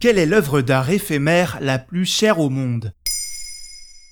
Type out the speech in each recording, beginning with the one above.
Quelle est l'œuvre d'art éphémère la plus chère au monde?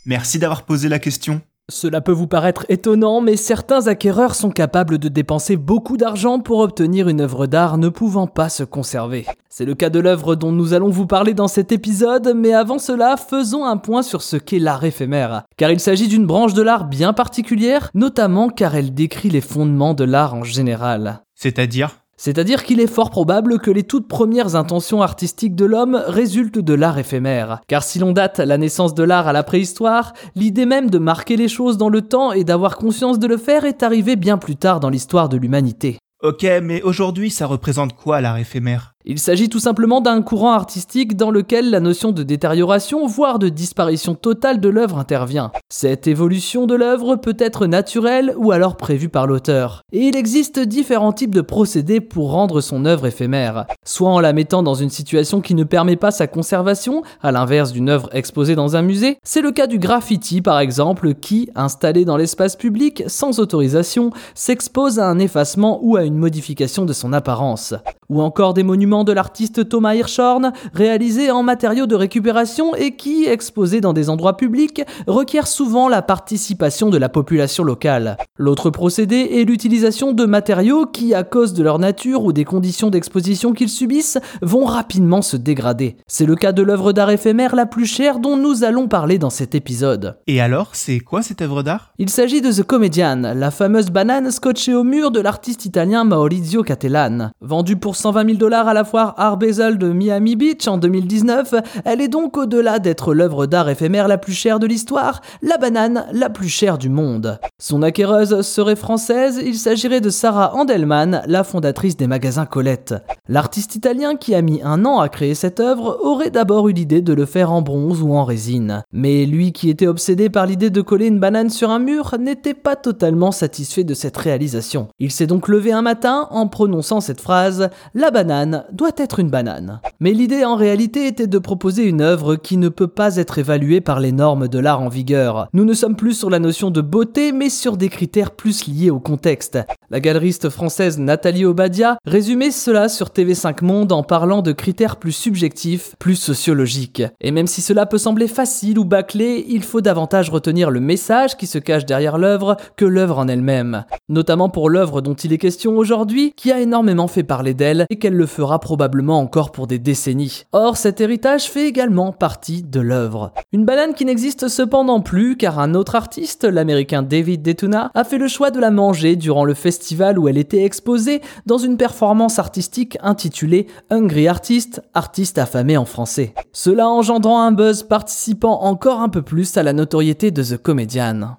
Merci d'avoir posé la question. Cela peut vous paraître étonnant, mais certains acquéreurs sont capables de dépenser beaucoup d'argent pour obtenir une œuvre d'art ne pouvant pas se conserver. C'est le cas de l'œuvre dont nous allons vous parler dans cet épisode, mais avant cela, faisons un point sur ce qu'est l'art éphémère. Car il s'agit d'une branche de l'art bien particulière, notamment car elle décrit les fondements de l'art en général. C'est-à-dire? C'est-à-dire qu'il est fort probable que les toutes premières intentions artistiques de l'homme résultent de l'art éphémère. Car si l'on date la naissance de l'art à la préhistoire, l'idée même de marquer les choses dans le temps et d'avoir conscience de le faire est arrivée bien plus tard dans l'histoire de l'humanité. Ok, mais aujourd'hui ça représente quoi l'art éphémère? Il s'agit tout simplement d'un courant artistique dans lequel la notion de détérioration, voire de disparition totale de l'œuvre intervient. Cette évolution de l'œuvre peut être naturelle ou alors prévue par l'auteur. Et il existe différents types de procédés pour rendre son œuvre éphémère. Soit en la mettant dans une situation qui ne permet pas sa conservation, à l'inverse d'une œuvre exposée dans un musée, c'est le cas du graffiti par exemple qui, installé dans l'espace public sans autorisation, s'expose à un effacement ou à une modification de son apparence. Ou encore des monuments de l'artiste Thomas Hirschhorn, réalisés en matériaux de récupération et qui, exposés dans des endroits publics, requièrent souvent la participation de la population locale. L'autre procédé est l'utilisation de matériaux qui, à cause de leur nature ou des conditions d'exposition qu'ils subissent, vont rapidement se dégrader. C'est le cas de l'œuvre d'art éphémère la plus chère dont nous allons parler dans cet épisode. Et alors, c'est quoi cette œuvre d'art? Il s'agit de The Comedian, la fameuse banane scotchée au mur de l'artiste italien Maurizio Cattelan. Vendue pour 120 000 dollars à la foire Art Basel de Miami Beach en 2019, elle est donc au-delà d'être l'œuvre d'art éphémère la plus chère de l'histoire, la banane la plus chère du monde. Son acquéreuse serait française, il s'agirait de Sarah Andelman, la fondatrice des magasins Colette. L'artiste italien qui a mis un an à créer cette œuvre aurait d'abord eu l'idée de le faire en bronze ou en résine. Mais lui qui était obsédé par l'idée de coller une banane sur un mur n'était pas totalement satisfait de cette réalisation. Il s'est donc levé un matin en prononçant cette phrase La banane doit être une banane. Mais l'idée en réalité était de proposer une œuvre qui ne peut pas être évaluée par les normes de l'art en vigueur. Nous ne sommes plus sur la notion de beauté, mais sur des critères plus liés au contexte. La galeriste française Nathalie Obadia résumait cela sur TV5 Monde en parlant de critères plus subjectifs, plus sociologiques. Et même si cela peut sembler facile ou bâclé, il faut davantage retenir le message qui se cache derrière l'œuvre que l'œuvre en elle-même. Notamment pour l'œuvre dont il est question aujourd'hui, qui a énormément fait parler d'elle et qu'elle le fera probablement encore pour des décennies. Or, cet héritage fait également partie de l'œuvre. Une banane qui n'existe cependant plus car un autre artiste, l'américain David Detuna, a fait le choix de la manger durant le festival où elle était exposée dans une performance artistique intitulée Hungry Artist, artiste affamé en français. Cela engendrant un buzz participant encore un peu plus à la notoriété de The Comedian.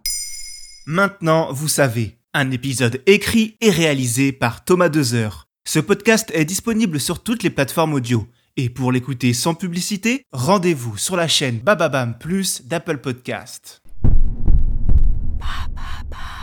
Maintenant, vous savez, un épisode écrit et réalisé par Thomas Dezer. Ce podcast est disponible sur toutes les plateformes audio. Et pour l'écouter sans publicité, rendez-vous sur la chaîne Bababam Plus d'Apple Podcast. Ba, ba, ba.